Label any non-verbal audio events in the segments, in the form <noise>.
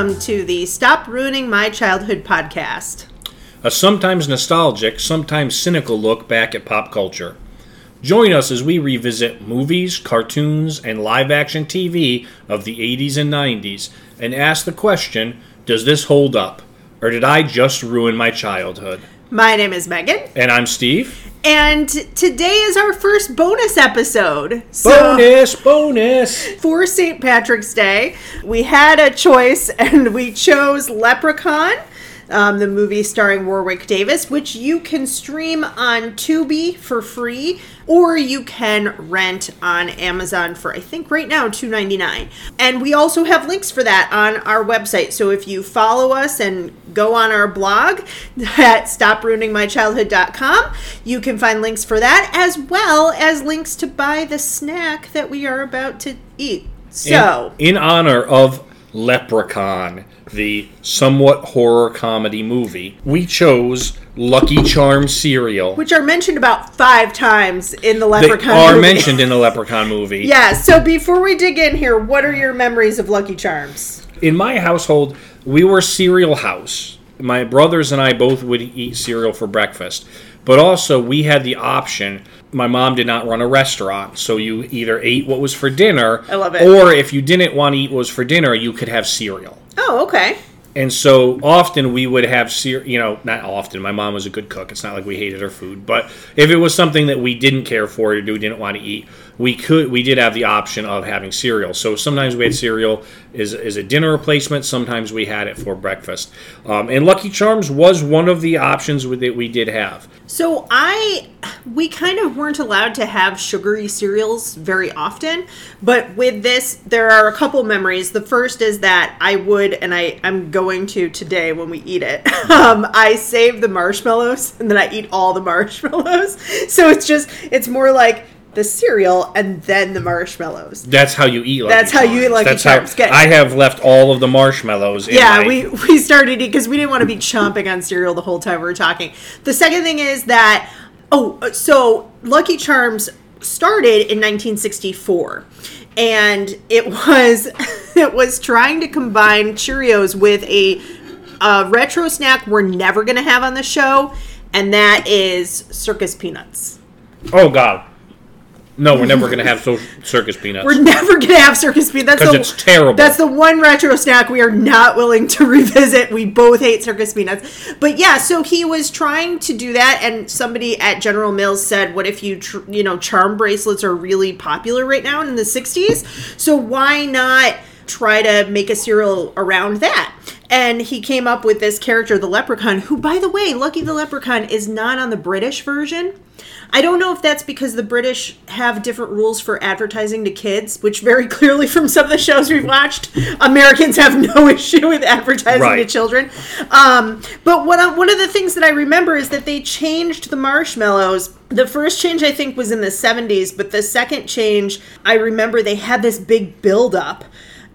welcome to the Stop Ruining My Childhood podcast. A sometimes nostalgic, sometimes cynical look back at pop culture. Join us as we revisit movies, cartoons, and live action TV of the 80s and 90s and ask the question Does this hold up? Or did I just ruin my childhood? My name is Megan, And I'm Steve. And today is our first bonus episode. So, Bonus, bonus! for St. Patrick's Day, we had a choice and we chose Leprechaun. Um, the movie starring Warwick Davis, which you can stream on Tubi for free, or you can rent on Amazon for I think right now two ninety nine. And we also have links for that on our website. So if you follow us and go on our blog <laughs> at stopruiningmychildhood.com, you can find links for that as well as links to buy the snack that we are about to eat. So in, in honor of Leprechaun, the somewhat horror comedy movie, we chose Lucky Charms cereal. which are mentioned about five times in the They Leprechaun. are movie. mentioned in the Leprechaun movie. <laughs> Yeah. So before we dig in here, what are your memories of Lucky Charms? in my household, we were cereal house. My brothers and I both would eat cereal for breakfast. But also, we had the option. My mom did not run a restaurant, so you either ate what was for dinner, I love it. or if you didn't want to eat what was for dinner, you could have cereal. Oh, okay. And so often we would have cereal, you know, not often. My mom was a good cook. It's not like we hated her food, but if it was something that we didn't care for or we didn't want to eat, we could we did have the option of having cereal. So sometimes we had cereal as, as a dinner replacement. Sometimes we had it for breakfast. Um, and Lucky Charms was one of the options that we did have. So I, we kind of weren't allowed to have sugary cereals very often, but with this, there are a couple memories. The first is that I would, and I I'm going to today when we eat it. <laughs> Um, I save the marshmallows and then I eat all the marshmallows. <laughs> So it's just it's more like the cereal and then the marshmallows. That's how you eat. Lucky That's how you eat. Lucky That's Charms. How Get- I have left all of the marshmallows. In yeah, my- we we started eating because we didn't want to be chomping on cereal the whole time we were talking. The second thing is that oh, uh, so Lucky Charms started in 1964, and it was <laughs> it was trying to combine Cheerios with a, a retro snack we're never gonna have on the show, and that is circus peanuts. Oh God. No, we're never gonna have so- circus peanuts. We're never gonna have circus peanuts. That's 'Cause the- it's terrible. That's the one retro snack we are not willing to <laughs> revisit. We both hate circus peanuts. But yeah, so he was trying to do that, and somebody at General Mills said, "What if you, tr- you know, charm bracelets are really popular right now in the '60s? So why not?" try to make a cereal around that. And he came up with this character, the leprechaun, who, by the way, Lucky the Leprechaun is not on the British version. I don't know if that's because the British have different rules for advertising to kids, which very <laughs> clearly from some of the shows we've watched, Americans have no <laughs> issue with advertising to children. Um, but one of, one of the things that I remember is that they changed the marshmallows. The first change I think was in the 70s, but the second change, I remember they had this big buildup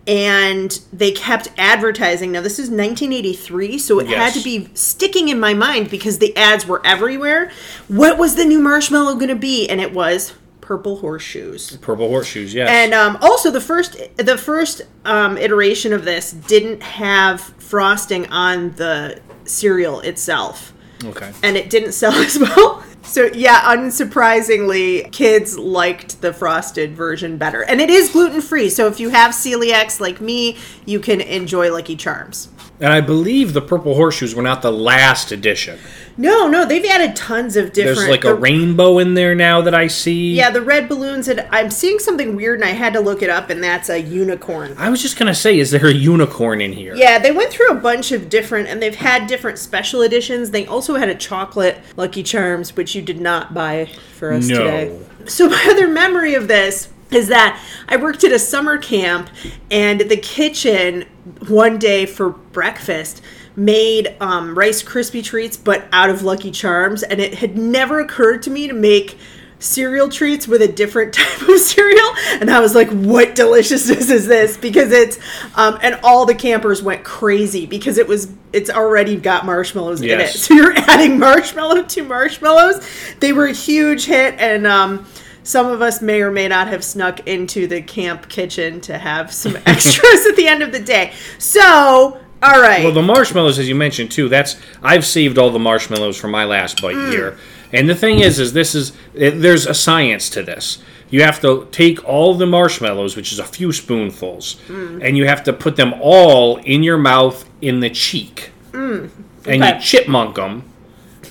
and they kept advertising. Now, this is 1983, so it had to be sticking in my mind because the ads were everywhere. What was the new marshmallow going to be? And it was purple horseshoes. Purple horseshoes, yes. And um, also, the first the first um, iteration of this didn't have frosting on the cereal itself, okay. and it didn't sell <laughs> as well. So yeah, unsurprisingly, kids liked the frosted version better, and it is gluten free. So if you have celiacs like me, you can enjoy Lucky Charms. And I believe the purple horseshoes were not the last edition. No, no, they've added tons of different. There's like a rainbow in there now that I see. Yeah, the red balloons, and I'm seeing something weird, and I had to look it up, and that's a unicorn. I was just gonna say, is there a unicorn in here? Yeah, they went through a bunch of different, and they've had different special editions. They also had a chocolate Lucky Charms, which you did not buy for us No. today. So <laughs> my other memory of this is that I worked at a summer camp, and the kitchen one day for breakfast made um, Rice Krispie treats, but out of Lucky Charms, and it had never occurred to me to make cereal treats with a different <laughs> type of cereal. And i was like what deliciousness is this? Because it's um, and all the campers went crazy because it was it's already got marshmallows in it. <laughs> So you're adding marshmallow to marshmallows. They were a huge hit. And um, some of us may or may not have snuck into the camp kitchen to have some <laughs> extras at the end of the day. So, all right. Well, the marshmallows, as you mentioned too, that's I've saved all the marshmallows for my last bite Mm. here. And the thing is, is this is it, there's a science to this. You have to take all the marshmallows, which is a few spoonfuls, Mm. and you have to put them all in your mouth in the cheek, and you Mm. Chipmunk them,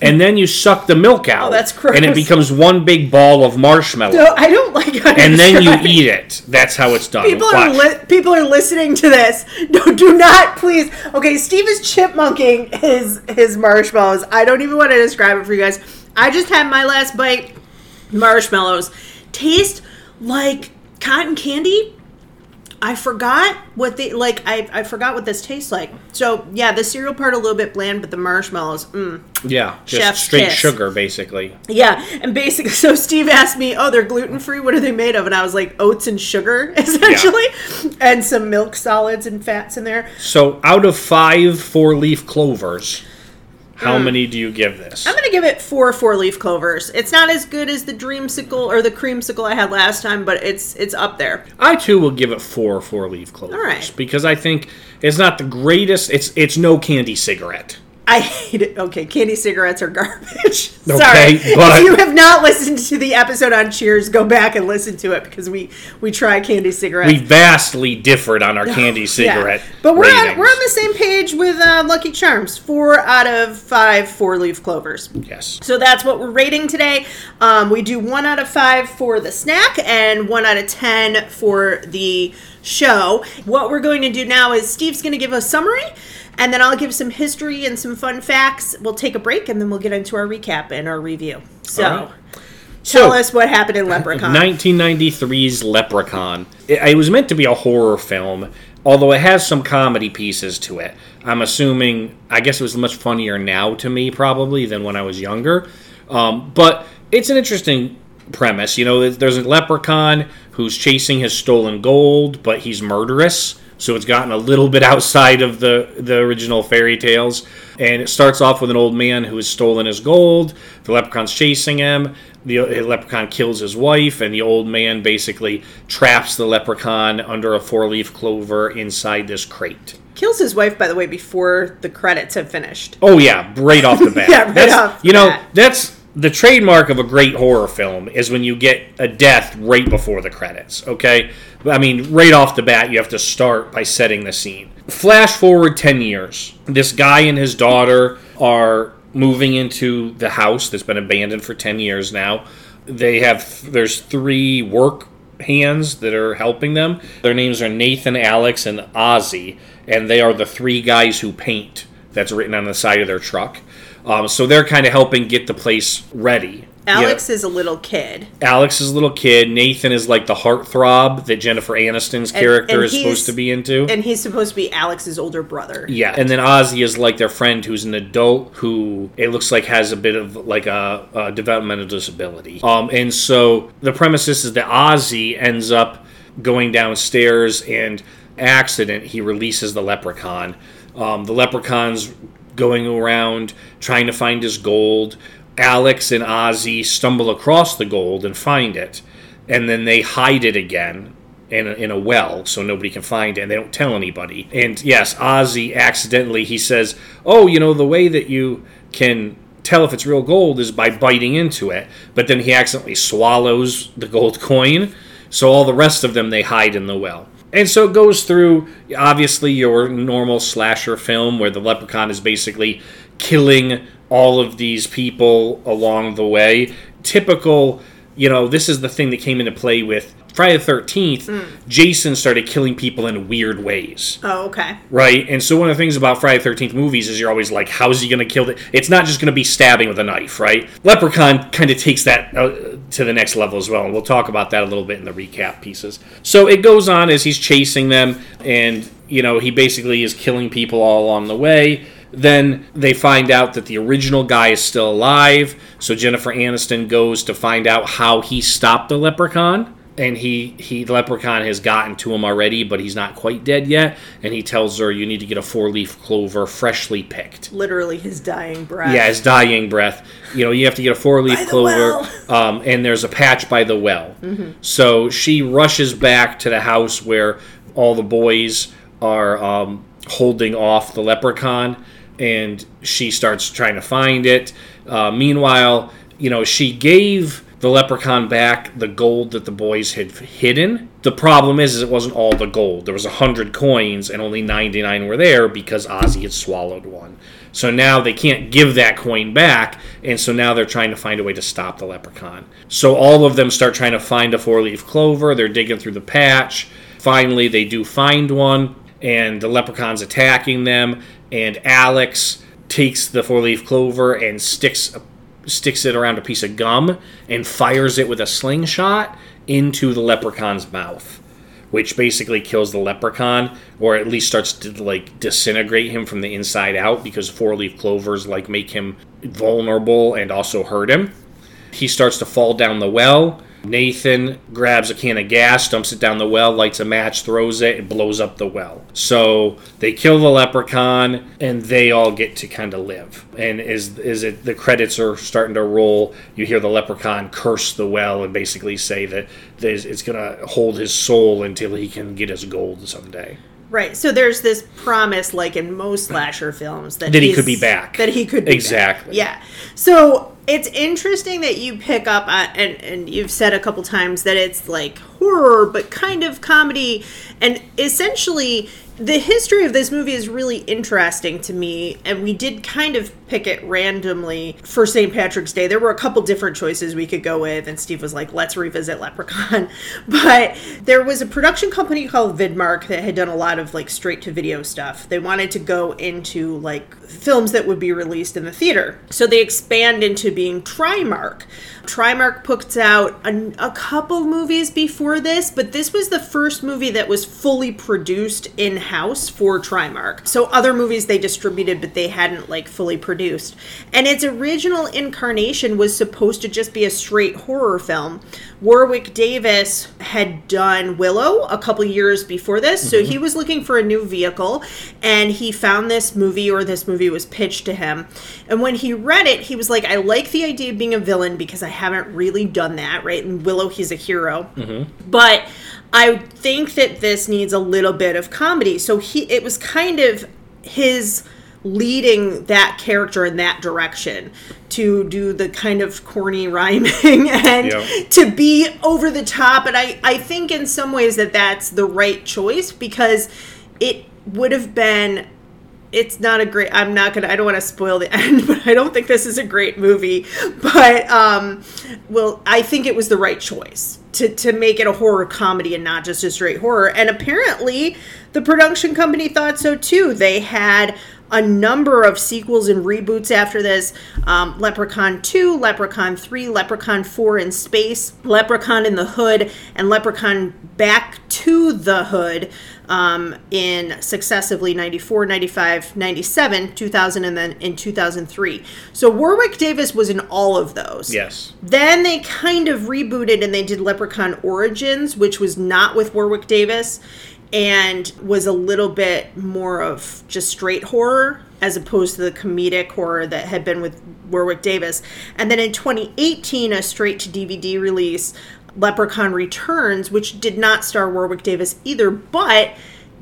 and then you suck the milk oh, out. Oh, that's gross. And it becomes one big ball of marshmallow, No, I don't like how and then you eat it. That's how it's done. People are li- people are listening to this. No, do not please. Okay, Steve is chipmunking his his marshmallows. I don't even want to describe it for you guys. I just had my last bite. Marshmallows taste like cotton candy. I forgot what they like. I, I forgot what this tastes like. So yeah, the cereal part a little bit bland, but the marshmallows, mm. yeah, just Chef's straight kiss. sugar, basically. Yeah, and basically, <laughs> so Steve asked me, "Oh, they're gluten free. What are they made of?" And I was like, "Oats and sugar, <laughs> essentially, and some milk solids and fats in there." So, out of five four leaf clovers, how hmm. many do you give this? I'm gonna give it four four leaf clovers. It's not as good as the dreamsicle or the creamsicle I had last time, but it's it's up there. I too will give it four four leaf clovers All right. because I think it's not the greatest. It's it's no candy cigarette. I hate it. Okay, candy cigarettes are garbage. <laughs> Okay, Sorry, but- if you have not listened to the episode on Cheers, go back and listen to it because we we try candy cigarettes. We vastly differed on our <laughs> candy cigarette. Yeah. But we're on, we're on the same page with uh, Lucky Charms. Four out of five four leaf clovers. yes. So that's what we're rating today. Um, we do one out of five for the snack and one out of ten for the show. What we're going to do now is Steve's going to give a summary, and then I'll give some history and some fun facts. We'll take a break, and then we'll get into our recap and our review. So. Tell So- us what happened in Leprechaun. 1993's Leprechaun. It, it was meant to be a horror film, although it has some comedy pieces to it. I'm assuming, I guess it was much funnier now to me, probably, than when I was younger. Um, but it's an interesting premise. You know, there's- a leprechaun who's chasing his stolen gold, but he's murderous. So it's gotten a little bit outside of the, the original fairy tales. And it starts off with an old man who has stolen his gold. The leprechaun's chasing him. The leprechaun kills his wife, and the old man basically traps the leprechaun under a four leaf clover inside this crate. Kills his wife, by the way, before the credits have finished. Oh, yeah, right off the <laughs> bat. Yeah, right That's- off the You know, bat. that's the trademark of a great horror film is when you get a death right before the credits, okay? I mean, right off the bat, you have to start by setting the scene. Flash forward 10 years. This guy and his daughter are moving into the house that's been abandoned for 10 years now. They have, there's three work hands that are helping them. Their names are Nathan, Alex, and Ozzy, and they are the three guys who paint that's written on the side of their truck. Um, so they're kind of helping get the place ready. Alex is a little kid. Yeah. Alex is a little kid. Nathan is like the heartthrob that Jennifer Aniston's character and is supposed to be into. And he's supposed to be Alex's older brother. yeah, and then Ozzy is like their friend who's an adult who it looks like has a bit of like a, a developmental disability. Um, and so the premise is, is that Ozzy ends up going downstairs and accident he releases the leprechaun. Um, the leprechaun's going around trying to find his gold. Alex and Ozzy stumble across the gold and find it, and then they hide it again in a, in a well so nobody can find it and they don't tell anybody. And yes, Ozzy accidentally he says, "Oh, you know the way that you can tell if it's real gold is by biting into it." But then he accidentally swallows the gold coin. So all the rest of them they hide in the well. And so it goes through obviously your normal slasher film where the leprechaun is basically killing all of these people along the way. Typical, you know, this is the thing that came into play with Friday the 13th. Jason started killing people in weird ways. Oh, okay. Right, and so one of the things about Friday the Thirteenth movies is you're always like, how's he going to kill it? It's not just going to be stabbing with a knife, right? Leprechaun kind of takes that uh, to the next level as well, and we'll talk about that a little bit in the recap pieces. So it goes on as he's chasing them, and you know he basically is killing people all along the way. Then they find out that the original guy is still alive, so Jennifer Aniston goes to find out how he stopped the leprechaun and he he the leprechaun has gotten to him already, but he's not quite dead yet. And he tells her, "You need to get a four leaf clover, freshly picked." Literally his dying breath. Yeah, his dying breath. You know, you have to get a four leaf clover, <laughs> um, and there's a patch by the well. So she rushes back to the house where all the boys are um, holding off the leprechaun, and she starts trying to find it. Uh, meanwhile, you know, she gave the leprechaun back the gold that the boys had hidden. The problem is, is it wasn't all the gold. There was a hundred coins, and only ninety nine were there because Ozzy had swallowed one. So now they can't give that coin back, and so now they're trying to find a way to stop the leprechaun. So all of them start trying to find a four leaf clover. They're digging through the patch. Finally, they do find one, and the leprechaun's attacking them. And Alex takes the four leaf clover and sticks sticks it around a piece of gum and fires it with a slingshot into the leprechaun's mouth which basically kills the leprechaun or at least starts to like disintegrate him from the inside out because four leaf clovers like make him vulnerable and also hurt him. He starts to fall down the well nathan grabs a can of gas dumps it down the well lights a match throws it and blows up the well so they kill the leprechaun and they all get to kind of live and as, is it, the credits are starting to roll you hear the leprechaun curse the well and basically say that it's going to hold his soul until he can get his gold someday Right. So there's this promise, like in most slasher films, that That he could be back. That he could be back. Exactly. Yeah. So it's interesting that you pick up on, and and you've said a couple times that it's like horror, but kind of comedy, and essentially. The history of this movie is really interesting to me, and we did kind of pick it randomly for St. Patrick's Day. There were a couple different choices we could go with, and Steve was like, let's revisit Leprechaun. <laughs> But there was a production company called Vidmark that had done a lot of like straight to video stuff. They wanted to go into like films that would be released in the theater. So they expand into being Trimark. Trimark puts out a, a couple movies before this, but this was the first movie that was fully produced in house for Trimark. So other movies they distributed, but they hadn't like fully produced. And its original incarnation was supposed to just be a straight horror film. Warwick Davis had done Willow a couple years before this, so mm-hmm. he was looking for a new vehicle and he found this movie or this movie was pitched to him. And when he read it, he was like, I like the idea of being a villain because I haven't really done that, right? In Willow, he's a hero. Mm-hmm. But I think that this needs a little bit of comedy. So he it was kind of his leading that character in that direction to do the kind of corny <laughs> rhyming and Yep. to be over the top and I, I think in some ways that that's the right choice because it would have been it's not a great i'm not gonna i don't want to spoil the <laughs> end but i don't think this is a great movie. But um well i think it was the right choice to to make it a horror comedy and not just a straight horror. And apparently the production company thought so too. They had a number of sequels and reboots after this. Um, Leprechaun 2, Leprechaun 3, Leprechaun 4 in Space, Leprechaun in the Hood, and Leprechaun Back to the Hood um, in successively 94, 95, 97, 2000, and then in 2003. So Warwick Davis was in all of those. yes Then they kind of rebooted and they did Leprechaun Origins, which was not with Warwick Davis and was a little bit more of just straight horror as opposed to the comedic horror that had been with Warwick Davis. And then in 2018, a straight to DVD release, Leprechaun Returns, which did not star Warwick Davis either, but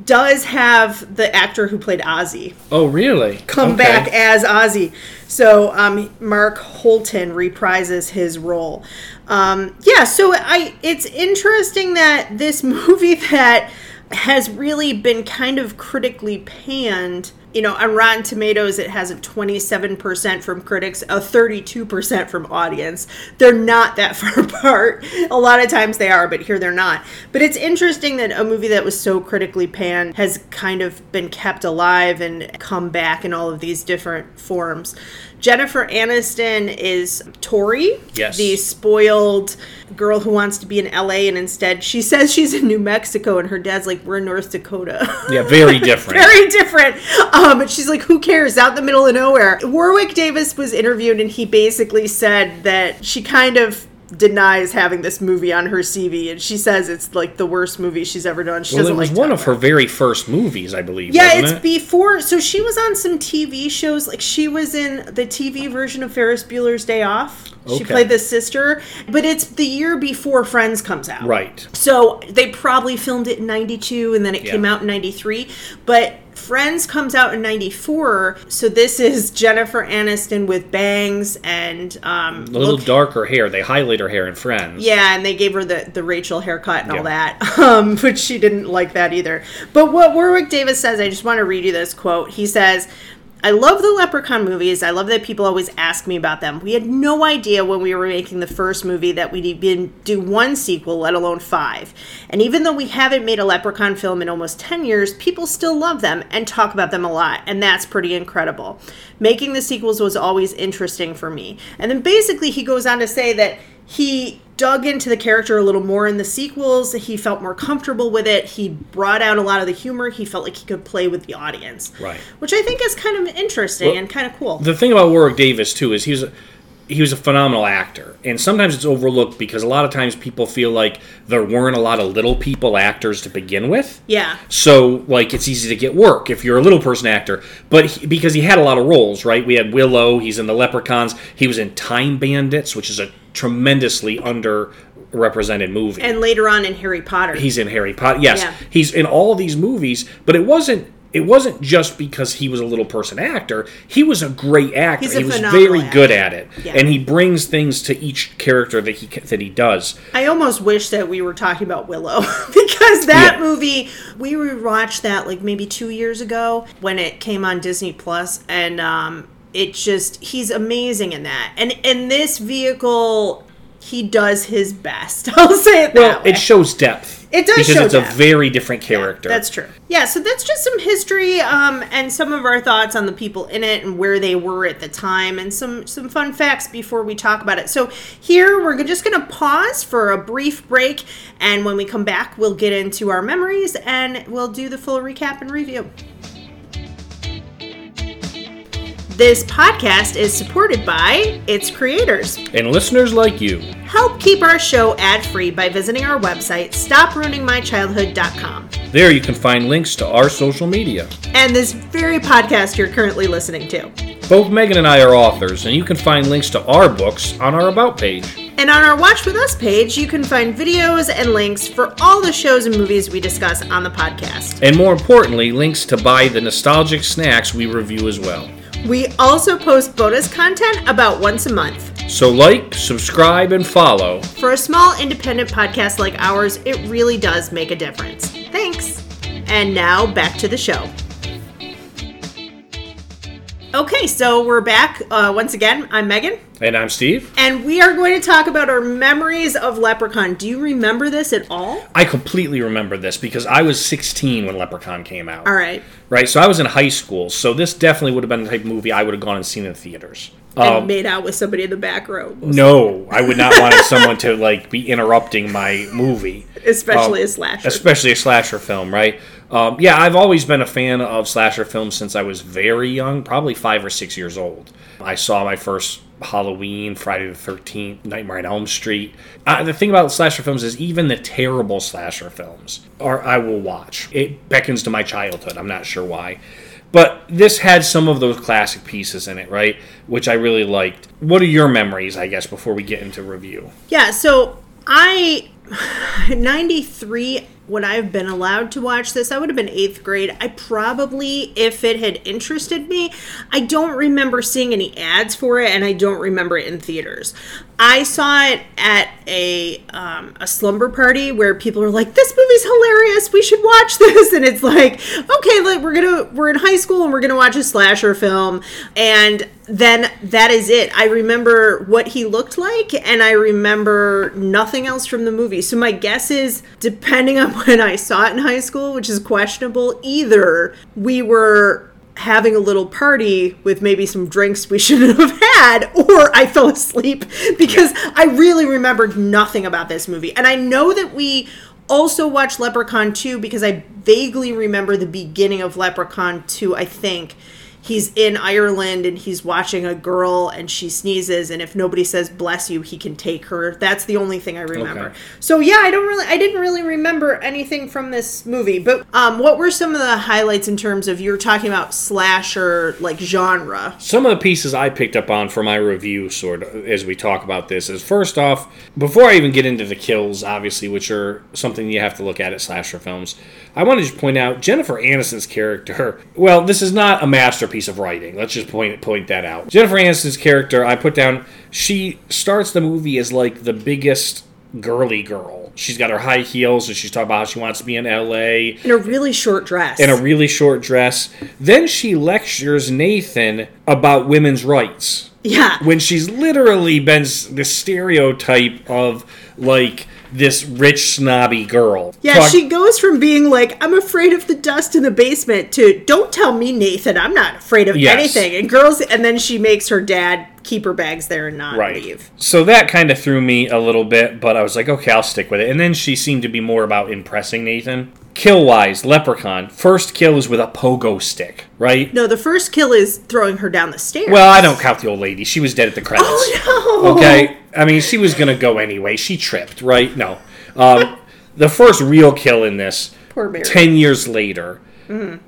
does have the actor who played Ozzy oh really come Okay. back as Ozzy. So um, Mark Holton reprises his role. Um, yeah, so I it's interesting that this <laughs> movie that has really been kind of critically panned. You know, on Rotten Tomatoes, it has a 27% from critics, a 32% from audience. They're not that <laughs> far apart. A lot of times they are, but here they're not. But it's interesting that a movie that was so critically panned has kind of been kept alive and come back in all of these different forms. Jennifer Aniston is Tori, Yes. the spoiled girl who wants to be in LA, and instead she says she's in New Mexico, and her dad's like, "We're in North Dakota." yeah very <laughs> different Very different. Um, but she's like, who cares? Out in the middle of nowhere. Warwick Davis was interviewed, and he basically said that she kind of denies having this movie on her CV, and she says it's like the worst movie she's ever done. She Well, doesn't it was like one of her very first movies, I believe. yeah, it's it? before. So she was on some TV shows. Like she was in the TV version of Ferris Bueller's Day Off. She played the sister, but it's the year before Friends comes out. right. So they probably filmed it in 92 and then it came out in 93. But Friends comes out in 94. So this is Jennifer Aniston with bangs and um, A little look- darker hair. They highlight her hair in Friends. yeah, and they gave her the, the Rachel haircut and all that, <laughs> um, which she didn't like that either. But what Warwick Davis says, I just want to read you this quote. He says, I love the Leprechaun movies. I love that people always ask me about them. We had no idea when we were making the first movie that we'd even do one sequel, let alone five. And even though we haven't made a Leprechaun film in almost 10 years, people still love them and talk about them a lot. And that's pretty incredible. Making the sequels was always interesting for me. And then basically, he goes on to say that he dug into the character a little more in the sequels. He felt more comfortable with it. He brought out a lot of the humor. He felt like he could play with the audience. Right. Which I think is kind of interesting Well, and kind of cool. The thing about Warwick Davis too is he was a, he was a phenomenal actor, and sometimes it's overlooked because a lot of times people feel like there weren't a lot of little people actors to begin with. yeah. So, like, it's easy to get work if you're a little person actor. But he, because he had a lot of roles, right? We had Willow. He's in the Leprechauns. He was in Time Bandits, which is a tremendously underrepresented movie. And later on in Harry Potter. he's in Harry Potter. Yes, Yeah. he's in all these movies. But it wasn't. It wasn't just because he was a little person actor. He was a great actor. A he was very actor. good at it, Yeah. and he brings things to each character that he that he does. I almost wish that we were talking about Willow <laughs> because that Yeah. movie we rewatched that like maybe two years ago when it came on Disney Plus, and um, it just he's amazing in that. And in this vehicle, he does his best. <laughs> I'll say it Well, that way. it shows depth. It does because it's depth. a very different character. That's true. Yeah, so that's just some history um, and some of our thoughts on the people in it and where they were at the time and some some fun facts before we talk about it. So here we're just going to pause for a brief break and when we come back we'll get into our memories and we'll do the full recap and review. This podcast is supported by its creators. and listeners like you. Help keep our show ad-free by visiting our website stopruiningmychildhood.com. There you can find links to our social media. and this very podcast you're currently listening to. Both Megan and I are authors, and you can find links to our books on our About page. And on our Watch With Us page, you can find videos and links for all the shows and movies we discuss on the podcast. And more importantly, links to buy the nostalgic snacks we review as well. We also post bonus content about once a month. So, like, subscribe, and follow. For a small independent podcast like ours, it really does make a difference. Thanks. And now back to the show. Okay, so we're back uh, once again. I'm Megan, And I'm Steve. and we are going to talk about our memories of Leprechaun. Do you remember this at all? I completely remember this because I was 16 when Leprechaun came out. All right. Right, so I was in high school, so this definitely would have been the type of movie I would have gone and seen in theaters. And Um, made out with somebody in the back row, no, I would not want someone to like be interrupting my movie. <laughs> especially Um, a slasher. especially a slasher film, right? Um, yeah, I've always been a fan of slasher films since I was very young, probably five or six years old. I saw my first Halloween, Friday the Thirteenth, Nightmare on Elm Street. Uh, the thing about slasher films is even the terrible slasher films are I will watch. It beckons to my childhood. I'm not sure why. But this had some of those classic pieces in it, right? Which I really liked. What are your memories, I guess, before we get into review? Yeah, so I <sighs> 93 would I have been allowed to watch this? I would have been 8th grade. I probably if it had interested me, I don't remember seeing any ads for it and I don't remember it in theaters. I saw it at a um, a slumber party where people were like, "This movie's hilarious. We should watch <laughs> this." And it's like, "Okay, like we're to we're in high school and we're to watch a slasher film." And then that is it. I remember what he looked like and I remember nothing else from the movie. So my guess is depending on <laughs> when I saw it in high school, which is questionable, either we were having a little party with maybe some drinks we <laughs> shouldn't have had or I fell asleep <laughs> because I really remembered nothing about this movie. And I know that we also watched Leprechaun 2 because I vaguely remember the beginning of Leprechaun 2, I think he's in Ireland and he's watching a girl and she sneezes and if nobody says bless you, he can take her. That's the only thing I remember. Okay. So yeah, I don't really I didn't really remember anything from this movie. But um what were some of the highlights in terms of you were talking about slasher like genre? Some of the pieces I picked up on for my review, sort of, as we talk about this, is first off, before I even get into the kills, obviously, which are something you have to look at at slasher films, I want to just point out Jennifer Aniston's character. Well, this is not a masterpiece of writing. Let's just point point that out. Jennifer Aniston's character, I put down, she starts the movie as like the biggest girly girl. She's got her high heels and she's talking about how she wants to be in LA In a really short dress. in a really short dress. Then she lectures Nathan about women's rights yeah. when she's literally been the stereotype of like this rich snobby girl. Yeah, Talk- she goes from being like, I'm afraid of the dust in the basement to don't tell me, Nathan, I'm not afraid of Yes. anything. And girls and then she makes her dad keep her bags there and not right. leave. So that kind of threw me a little bit, but I was like, okay, I'll stick with it. And then she seemed to be more about impressing Nathan. Kill wise, Leprechaun. First kill is with a pogo stick, right? No, the first kill is throwing her down the stairs. Well, I don't count the old lady. She was dead at the credits. Oh no. Okay, I mean, she was gonna go anyway. She tripped, right? No. Um, <laughs> the first real kill in this, Poor Mary. ten years later,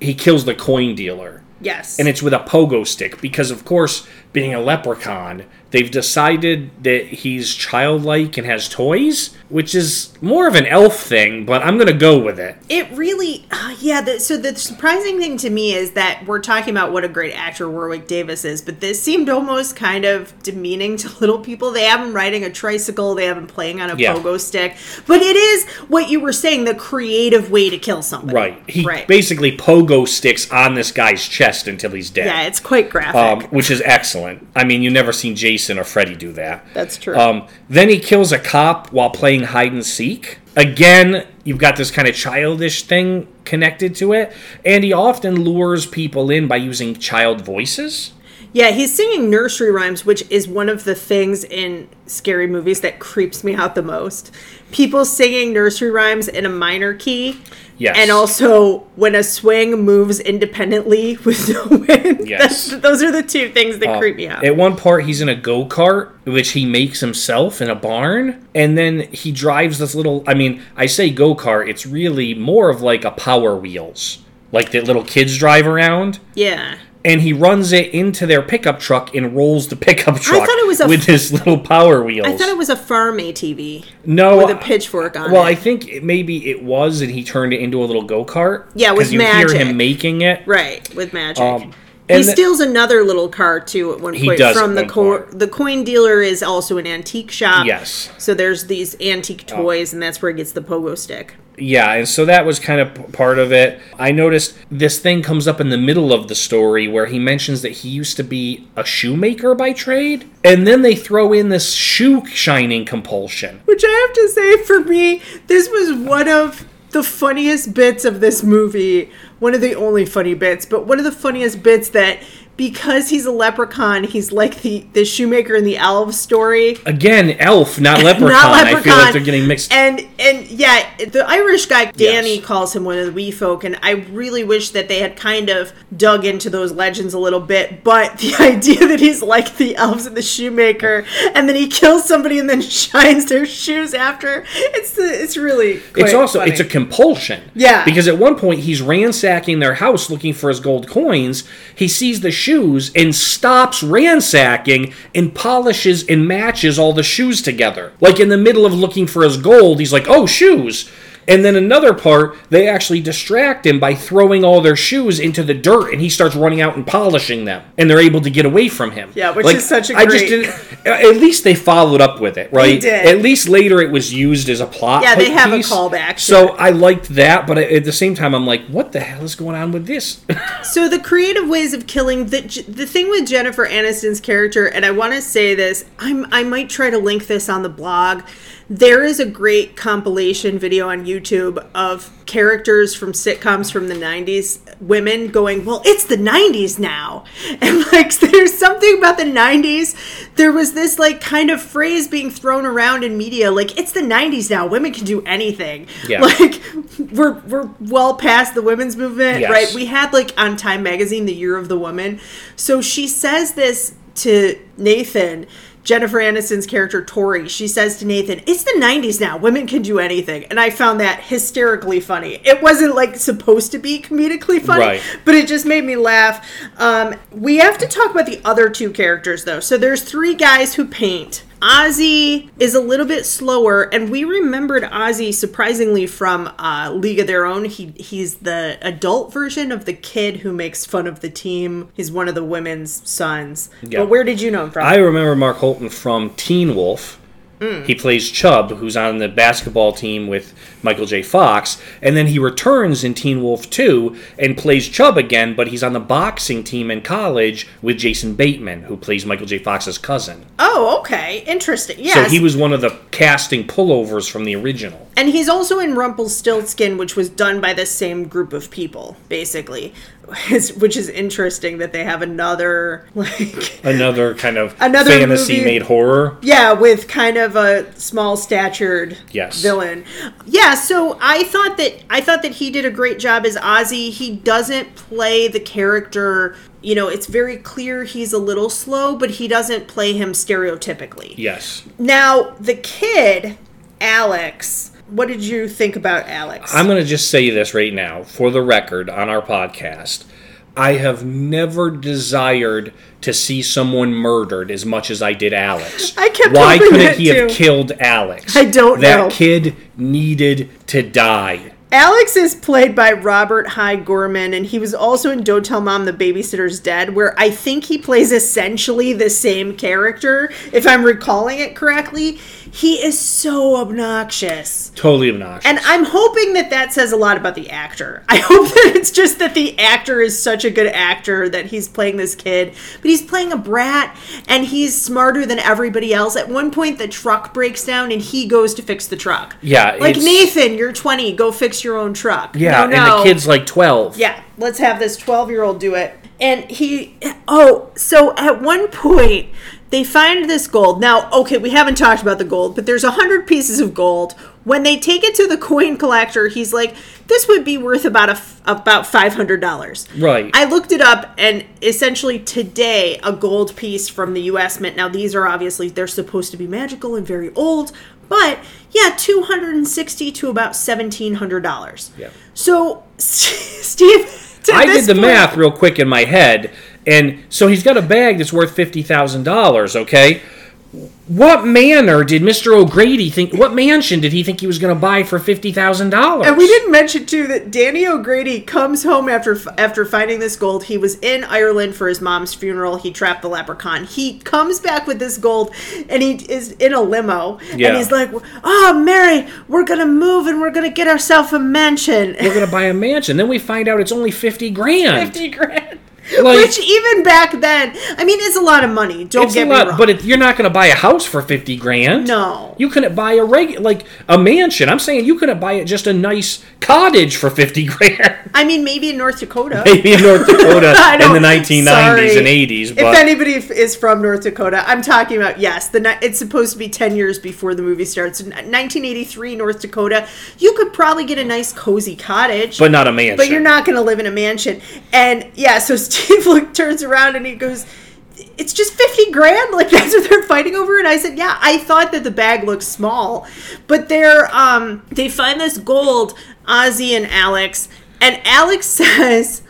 he kills the coin dealer, yes. and it's with a pogo stick because, of course, being a leprechaun, they've decided that he's childlike and has toys, which is more of an elf thing. But I'm gonna go with it. It really, uh, yeah. The, so the surprising thing to me is that we're talking about what a great actor Warwick Davis is, but this seemed almost kind of demeaning to <laughs> little people. They have him riding a tricycle, they have him playing on a Yeah. pogo stick, but it is what you were saying the creative way to kill somebody. Right. He right. basically pogo sticks on this guy's chest until he's dead. yeah, it's quite graphic. um, which is excellent. I mean, you never seen Jason or Freddy do that. That's true. Um, then he kills a cop while playing hide and seek. Again, you've got this kind of childish thing connected to it, and he often lures people in by using child voices. Yeah, he's singing nursery rhymes, which is one of the things in scary movies that creeps me out the most. People singing nursery rhymes in a minor key. Yes. And also when a swing moves independently <laughs> with no wind. Yes. Those are the two things that uh, creep me out. At one part, he's in a go kart, which he makes himself in a barn, and then he drives this little. I mean, I say go kart, it's really more of like a Power Wheels, like that little kids drive around. yeah. And he runs it into their pickup truck and rolls the pickup truck I thought it was a with his little power wheels. I thought it was a farm ATV no with a pitchfork on it. Well, it. I think it, maybe it was, and he turned it into a little go kart. Yeah, with you magic. hear him making it. Right, with magic. Um, he the- steals another little car too at one He point does from the one co- the coin dealer is also an antique shop. Yes. So there's these antique toys, and that's where he gets the pogo stick. Yeah, and so that was kind of part of it. I noticed this thing comes up in the middle of the story where he mentions that he used to be a shoemaker by trade, and then they throw in this shoe shining compulsion. Which I have to say, for me, this was one of the funniest bits of this movie. One of the only funny bits, but one of the funniest bits that because he's a leprechaun, he's like the the shoemaker in the elves story. Again, elf, not leprechaun. <laughs> Not leprechaun. I feel like they're getting mixed. And and yeah, the Irish guy Danny Yes. calls him one of the wee folk, and I really wish that they had kind of dug into those legends a little bit. But <laughs> the idea that he's like the elves and the shoemaker, and then he kills somebody and then <laughs> shines their shoes after, it's the, it's really It's also funny. it's a compulsion. Yeah. Because at one point he's ransacking their house looking for his gold coins. He sees the shoes and stops ransacking and polishes and matches all the shoes together. Like in the middle of looking for his gold, he's like, "Oh, shoes." And then another part, they actually distract him by throwing all their shoes into the dirt, and he starts running out and polishing them, and they're able to get away from him. Yeah, which is such a I just great- didn't. Uh, at least they followed up with it, right? They did. At least later it was used as a plot. Yeah, they have a callback So. I liked that, but at the same time, I'm like, what the hell is going on with this? <laughs> So the creative ways of killing the the thing with Jennifer Aniston's character, and I want to say this, I'm I might try to link this on the blog. There is a great compilation video on YouTube of characters from sitcoms from the 90s, women going, Well, it's the 90s now. <laughs> And like, there's something about the 90s. There was this like kind of phrase being thrown around in media, like, It's the 90s now. Women can do anything. Yeah. <laughs> Like, we're, we're well past the women's movement, Yes. right? We had like on Time Magazine, the Year of the Woman. So she says this to Nathan. Jennifer Aniston's character Tori, she says to Nathan, "It's the '90s now. Women can do anything," and I found that hysterically funny. It wasn't like supposed to be comedically funny, Right. but it just made me laugh. Um, we have to talk about the other two characters though. So there's three guys who paint. Ozzy is a little bit slower, and we remembered Ozzy surprisingly from uh, League of Their Own. He he's the adult version of the kid who makes fun of the team. He's one of the women's sons. Yeah. But where did you know him from? I remember Mark Holton from Teen Wolf. Mm. He plays Chubb, who's on the basketball team with Michael J. Fox, and then he returns in Teen Wolf 2 and plays Chubb again, but he's on the boxing team in college with Jason Bateman, who plays Michael J. Fox's cousin. oh, okay, interesting. Yeah. So he was one of the casting pullovers from the original. and he's also in Rumpelstiltskin, which was done by the same group of people, basically. It's- Which is interesting that they have another like Another kind of Another fantasy movie- made horror. Yeah, with kind of a small statured Yes. villain. Yeah, so I thought that I thought that he did a great job as Ozzy. He doesn't play the character, you know, it's very clear he's a little slow, but he doesn't play him stereotypically. Yes. Now, the kid, Alex, what did you think about Alex? I'm going to just say this right now, for the record, on our podcast. I have never desired to see someone murdered as much as I did Alex. <laughs> I kept Why couldn't that he have killed Alex? I don't that know. That kid needed to die. Alex is played by Robert Hy Gorman, and he was also in Don't Tell Mom the Babysitter's Dead, where I think he plays essentially the same character, if I'm recalling it correctly. He is so obnoxious. Totally obnoxious. And I'm hoping that that says a lot about the actor. <laughs> I hope that it's just that the actor is such a good actor that he's playing this kid, but he's playing a brat and he's smarter than everybody else. At one point, the truck breaks down and he goes to fix the truck. Yeah, Like, Nathan, you're 20, go fix your own truck. yeah, No, and no. the kid's like 12. Yeah, let's have this 12 year old do it. And he, oh, so at one point, they find this gold. Now, okay, we haven't talked about the gold, but there's a hundred pieces of gold. When they take it to the coin collector, he's like, "This would be worth about a f- about five hundred dollars." Right. I looked it up, and essentially today, a gold piece from the U.S. Mint. Now, these are obviously they're supposed to be magical and very old, but yeah, two hundred and sixty to about seventeen hundred dollars. Yeah. So, <laughs> Steve, I did the point- math real quick in my head, and so he's got a bag that's worth fifty thousand dollars. Okay, what manor did Mister O'Grady think? What mansion did he think he was going to buy for fifty thousand dollars? And we didn't mention too that Danny O'Grady comes home after after finding this gold. He was in Ireland for his mom's funeral. He trapped the leprechaun. He comes back with this gold, and he is in a limo. Yeah. And he's like, "Oh, Mary, we're gonna move and we're gonna get ourselves a mansion." We're going to buy a mansion. Then we find out it's only fifty grand. Fifty grand. <laughs> Like- Which even back then, I mean, it's a lot of money. Don't get me wrong. but it, you're not going to buy a house for fifty grand. No. you couldn't buy a reg like a mansion. I'm saying you couldn't buy it just a nice cottage for fifty <laughs> grand. I mean, maybe in North Dakota. <laughs> Maybe in North Dakota in the 1990s Sorry. and 80s, If anybody f- is from North Dakota, I'm talking about yes. The it's supposed to be 10 years before the movie starts. In 1983, North Dakota, you could probably get a nice cozy cottage, but not a mansion. but you're not going to live in a mansion. And yeah, so Steve <laughs> look, turns around and he goes. It's just 50 grand. Like <laughs> that's what they're fighting over. And I said, yeah, I thought that the bag looked small, but they're, um, they find this gold, Ozzy and Alex, and Alex <laughs> says,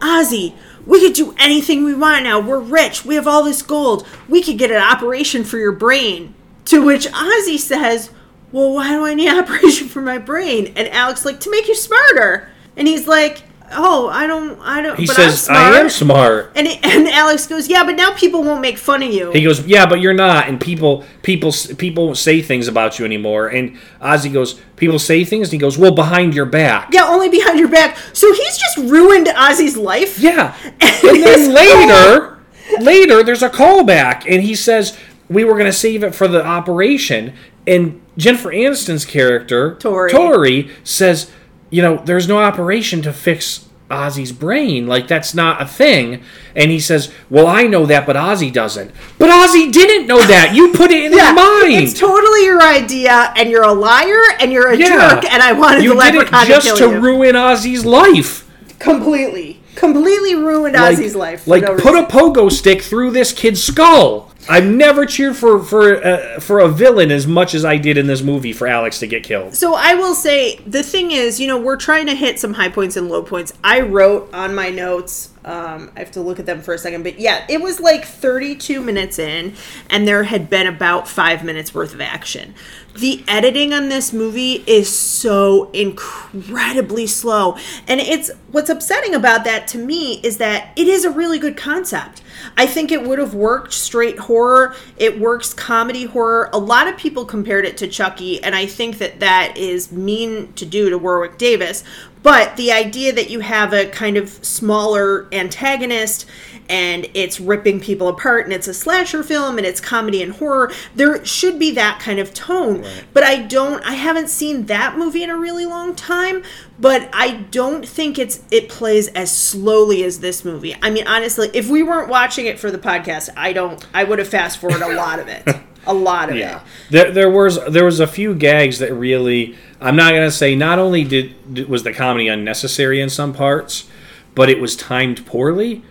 Ozzy, we could do anything we want now. We're rich. We have all this gold. We could get an operation for your brain. To which Ozzy says, Well, why do I need an operation for my brain? And Alex like to make you smarter. And he's like, Oh, I don't, I don't. He but says, I'm "I smart." am smart." And and Alex goes, Yeah, but now people won't make fun of you. He goes, "Yeah, but you're not." And people, people, people won't say things about you anymore. And Ozzy goes, "People say things." And he goes, "Well, behind your back." yeah, only behind your back. So he's just ruined Ozzy's life. Yeah. And And then <laughs> later, oh. later, there's a callback, and he says, "We were going to save it for the operation." and Jennifer Aniston's character Tori. Tori says, you know, there's no operation to fix Ozzy's brain. Like that's not a thing. And he says, "Well, I know that, but Ozzy doesn't." But Ozzy didn't know that. You put it in Yeah, his mind. it's totally your idea, and you're a liar, and you're a Yeah. jerk, and I wanted you the did it leprechaun just to to you. ruin Ozzy's life. completely, completely ruined Like, Ozzy's life. like no put reason. a pogo stick through this kid's skull. I've never cheered for for uh, for a villain as much as I did in this movie for Alex to get killed. So I will say the thing is, you know, we're trying to hit some high points and low points. I wrote on my notes. Um, I have to look at them for a second, but yeah, it was like 32 minutes in, and there had been about five minutes worth of action. The editing on this movie is so incredibly slow, and it's what's upsetting about that to me is that it is a really good concept. I think it would have worked straight horror. It works comedy horror. A lot of people compared it to Chucky, and I think that that is mean to do to Warwick Davis. But the idea that you have a kind of smaller antagonist and it's ripping people apart and it's a slasher film and it's comedy and horror, there should be that kind of tone. But I don't I haven't seen that movie in a really long time, but I don't think it's it plays as slowly as this movie. I mean honestly, if we weren't watching it for the podcast, I don't I would have fast forwarded a lot of it. <laughs> A lot of Yeah, it. there, there was there was a few gags that really. I'm not gonna say. Not only did was the comedy unnecessary in some parts, but it was timed poorly.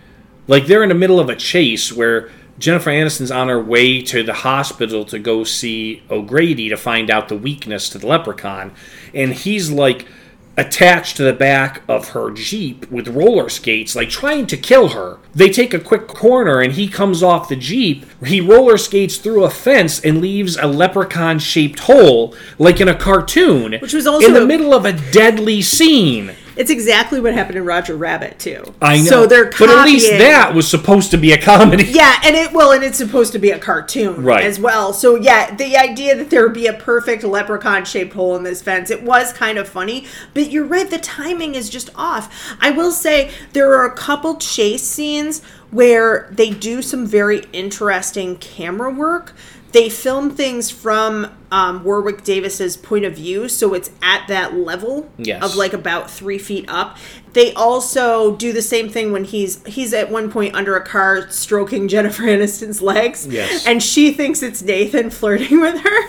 Like they're in the middle of a chase where Jennifer Aniston's on her way to the hospital to go see O'Grady to find out the weakness to the leprechaun, and he's like attached to the back of her Jeep with roller skates, like trying to kill her. They take a quick corner and he comes off the Jeep. He roller skates through a fence and leaves a leprechaun shaped hole, like in a cartoon. Which was also in the middle of a deadly scene. It's exactly what happened in Roger Rabbit too. I know. So they're but at least that was supposed to be a comedy. Yeah, and it well, and it's supposed to be a cartoon Right. as well. So yeah, the idea that there would be a perfect leprechaun shaped hole in this fence, it was kind of funny. But you're right, the timing is just off. I will say there are a couple chase scenes where they do some very interesting camera work. They film things from um, Warwick Davis's point of view, so it's at that level Yes. of like about three feet up. They also do the same thing when he's he's at one point under a car stroking <laughs> Jennifer Aniston's legs, Yes. and she thinks it's Nathan flirting with her.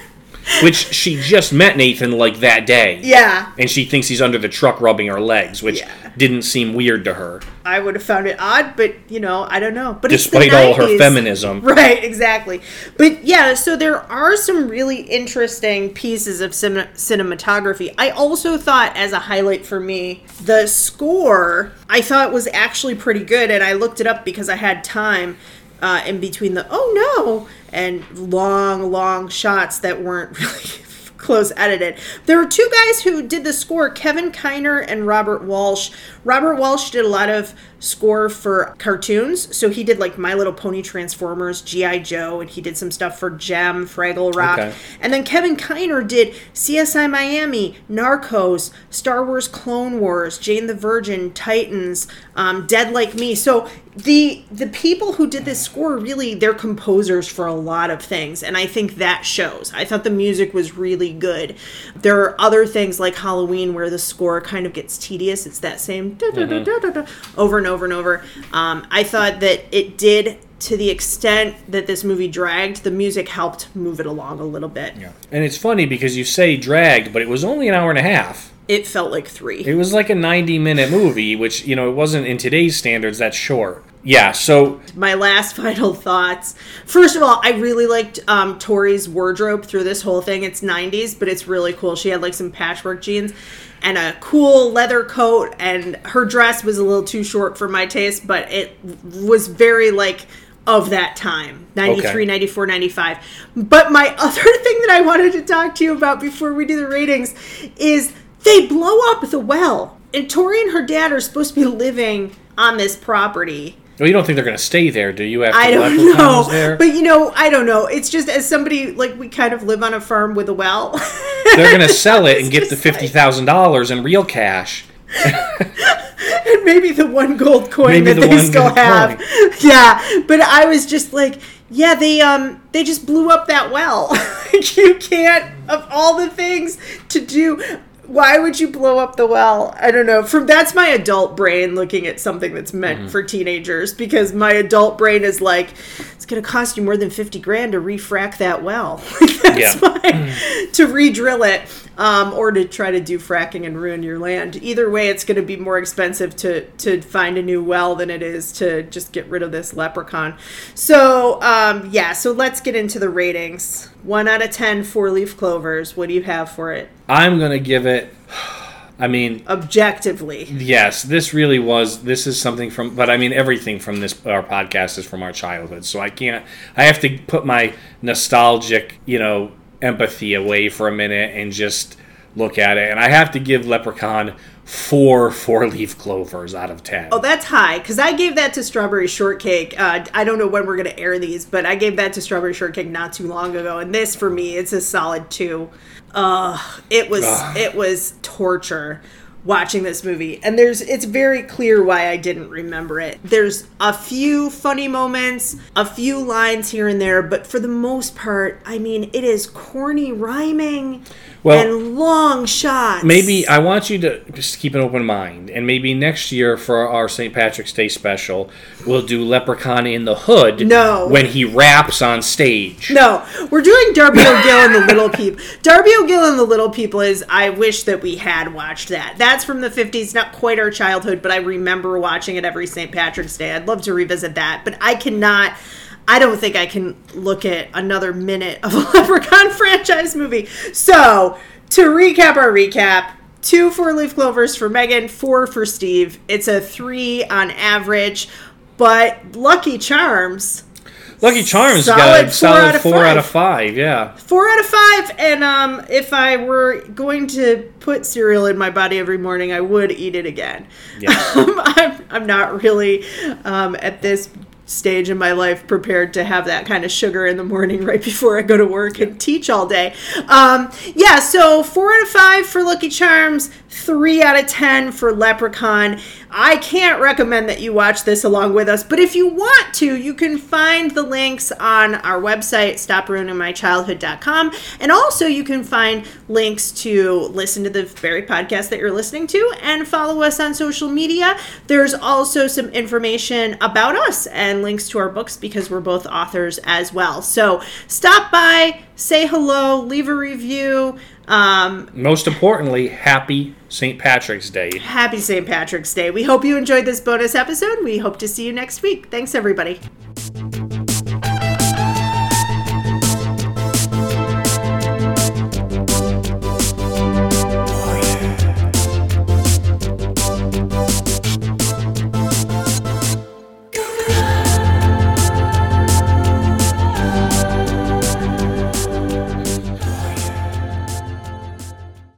Which she just met Nathan like that day. Yeah, And she thinks he's under the truck rubbing her legs, which Yeah. didn't seem weird to her. I would have found it odd, but you know, I don't know. But Despite all her feminism. <laughs> Right, exactly. But yeah, so there are some really interesting pieces of cin- cinematography. I also thought, as a highlight for me, the score I thought was actually pretty good, and I looked it up because I had time. Uh, in between the oh no and long long shots that weren't <laughs> really close edited. There were two guys who did the score, Kevin Kiner and Robert Walsh. Robert Walsh did a lot of score for cartoons. So he did like My Little Pony Transformers, G.I. Joe, and he did some stuff for Jem, Fraggle Rock. Okay. And then Kevin Kiner did CSI Miami, Narcos, Star Wars Clone Wars, Jane the Virgin, Titans, um, Dead Like Me. So the the people who did this score really they're composers for a lot of things and i think that shows i thought the music was really good there are other things like halloween where the score kind of gets tedious it's that same da, da, da, over and over and over um, i thought that it did to the extent that this movie dragged the music helped move it along a little bit Yeah. And it's funny because you say dragged, but it was only an hour and a half. it felt like three It was like a 90 minute movie, which, you know, it wasn't in today's standards that short. Yeah, so my last <laughs> final thoughts. First of all, I really liked um, Tori's wardrobe through this whole thing. It's 90s, but it's really cool. She had like some patchwork jeans and a cool leather coat, and her dress was a little too short for my taste, but it was very like of that time 93 Okay. 94 95 but my <laughs> other thing that i wanted to talk to you about before we do the ratings is they blow up the well and tori and her dad are supposed to be living on this property well, you don't think they're going to stay there, do you? After I don't know, There? but you know, I don't know. It's just as somebody like we kind of live on a farm with a well. <laughs> They're going <laughs> to sell it and get the $50,000 in real cash. <laughs> and maybe the one gold coin Maybe that the they still have. <laughs> Yeah, but I was just like, Yeah, they um they just blew up that well. you can't of all the things to do. Why would you blow up the well? I don't know. From that's my adult brain looking at something that's meant Mm-hmm. for teenagers because my adult brain is like, it's gonna cost you more than fifty grand to refract that well. <laughs> that's Yeah. my to re-drill it um, or to try to do fracking and ruin your land. Either way, it's going to be more expensive to to find a new well than it is to just get rid of this leprechaun. So um, yeah, so let's get into the ratings. One out of ten, four leaf clovers. What do you have for it I'm gonna give it. I mean, objectively? yes, this really was. This is something from, but I mean, everything from this our podcast is from our childhood. So I can't. I have to put my nostalgic, you know, empathy away for a minute and just look at it. And I have to give Leprechaun four <laughs> four leaf clovers out of ten. Oh, that's high because I gave that to Strawberry Shortcake. Uh, I don't know when we're going to air these, but I gave that to Strawberry Shortcake not too long ago, and this for me, it's a solid two. Uh, it was Ugh. it was torture watching this movie, and there's it's very clear why I didn't remember it. There's a few funny moments, a few lines here and there, but for the most part, I mean, it is corny rhyming Well, and long shots. Maybe I want you to just keep an open mind, and maybe next year for our St. Patrick's Day special, we'll do Leprechaun in the Hood. No. when he raps on stage. No, we're doing Darby O'Gill and the Little People. Darby O'Gill and the Little People is. I wish that we had watched that. That's from the fifties, not quite our childhood, but I remember watching it every St. Patrick's Day. I'd love to revisit that, but I cannot. I don't think I can look at another minute of a <laughs> Leprechaun franchise movie. So to recap our recap. Two four leaf clovers for Megan, four for Steve. It's a three on average, but Lucky Charms Lucky Charms Solid got a four solid out of four five. out of five. Yeah, Four out of five. And um, if I were going to put cereal in my body every morning, I would eat it again. Yeah. <laughs> Um, I'm, I'm not really um, at this stage in my life prepared to have that kind of sugar in the morning <laughs> right before I go to work and teach all day. Um, yeah, so four out of five for Lucky Charms, three out of ten for Leprechaun. I can't recommend that you watch this along with us, but if you want to, you can find the links on our website, stopruiningmychildhood.com, and also you can find links to listen to the very podcast that you're listening to and follow us on social media. There's also some information about us and links to our books because we're both authors as well. So stop by, say hello, leave a review. Um, most importantly, happy St. Patrick's Day. happy St. Patrick's Day. We hope you enjoyed this bonus episode. We hope to see you next week. Thanks, everybody.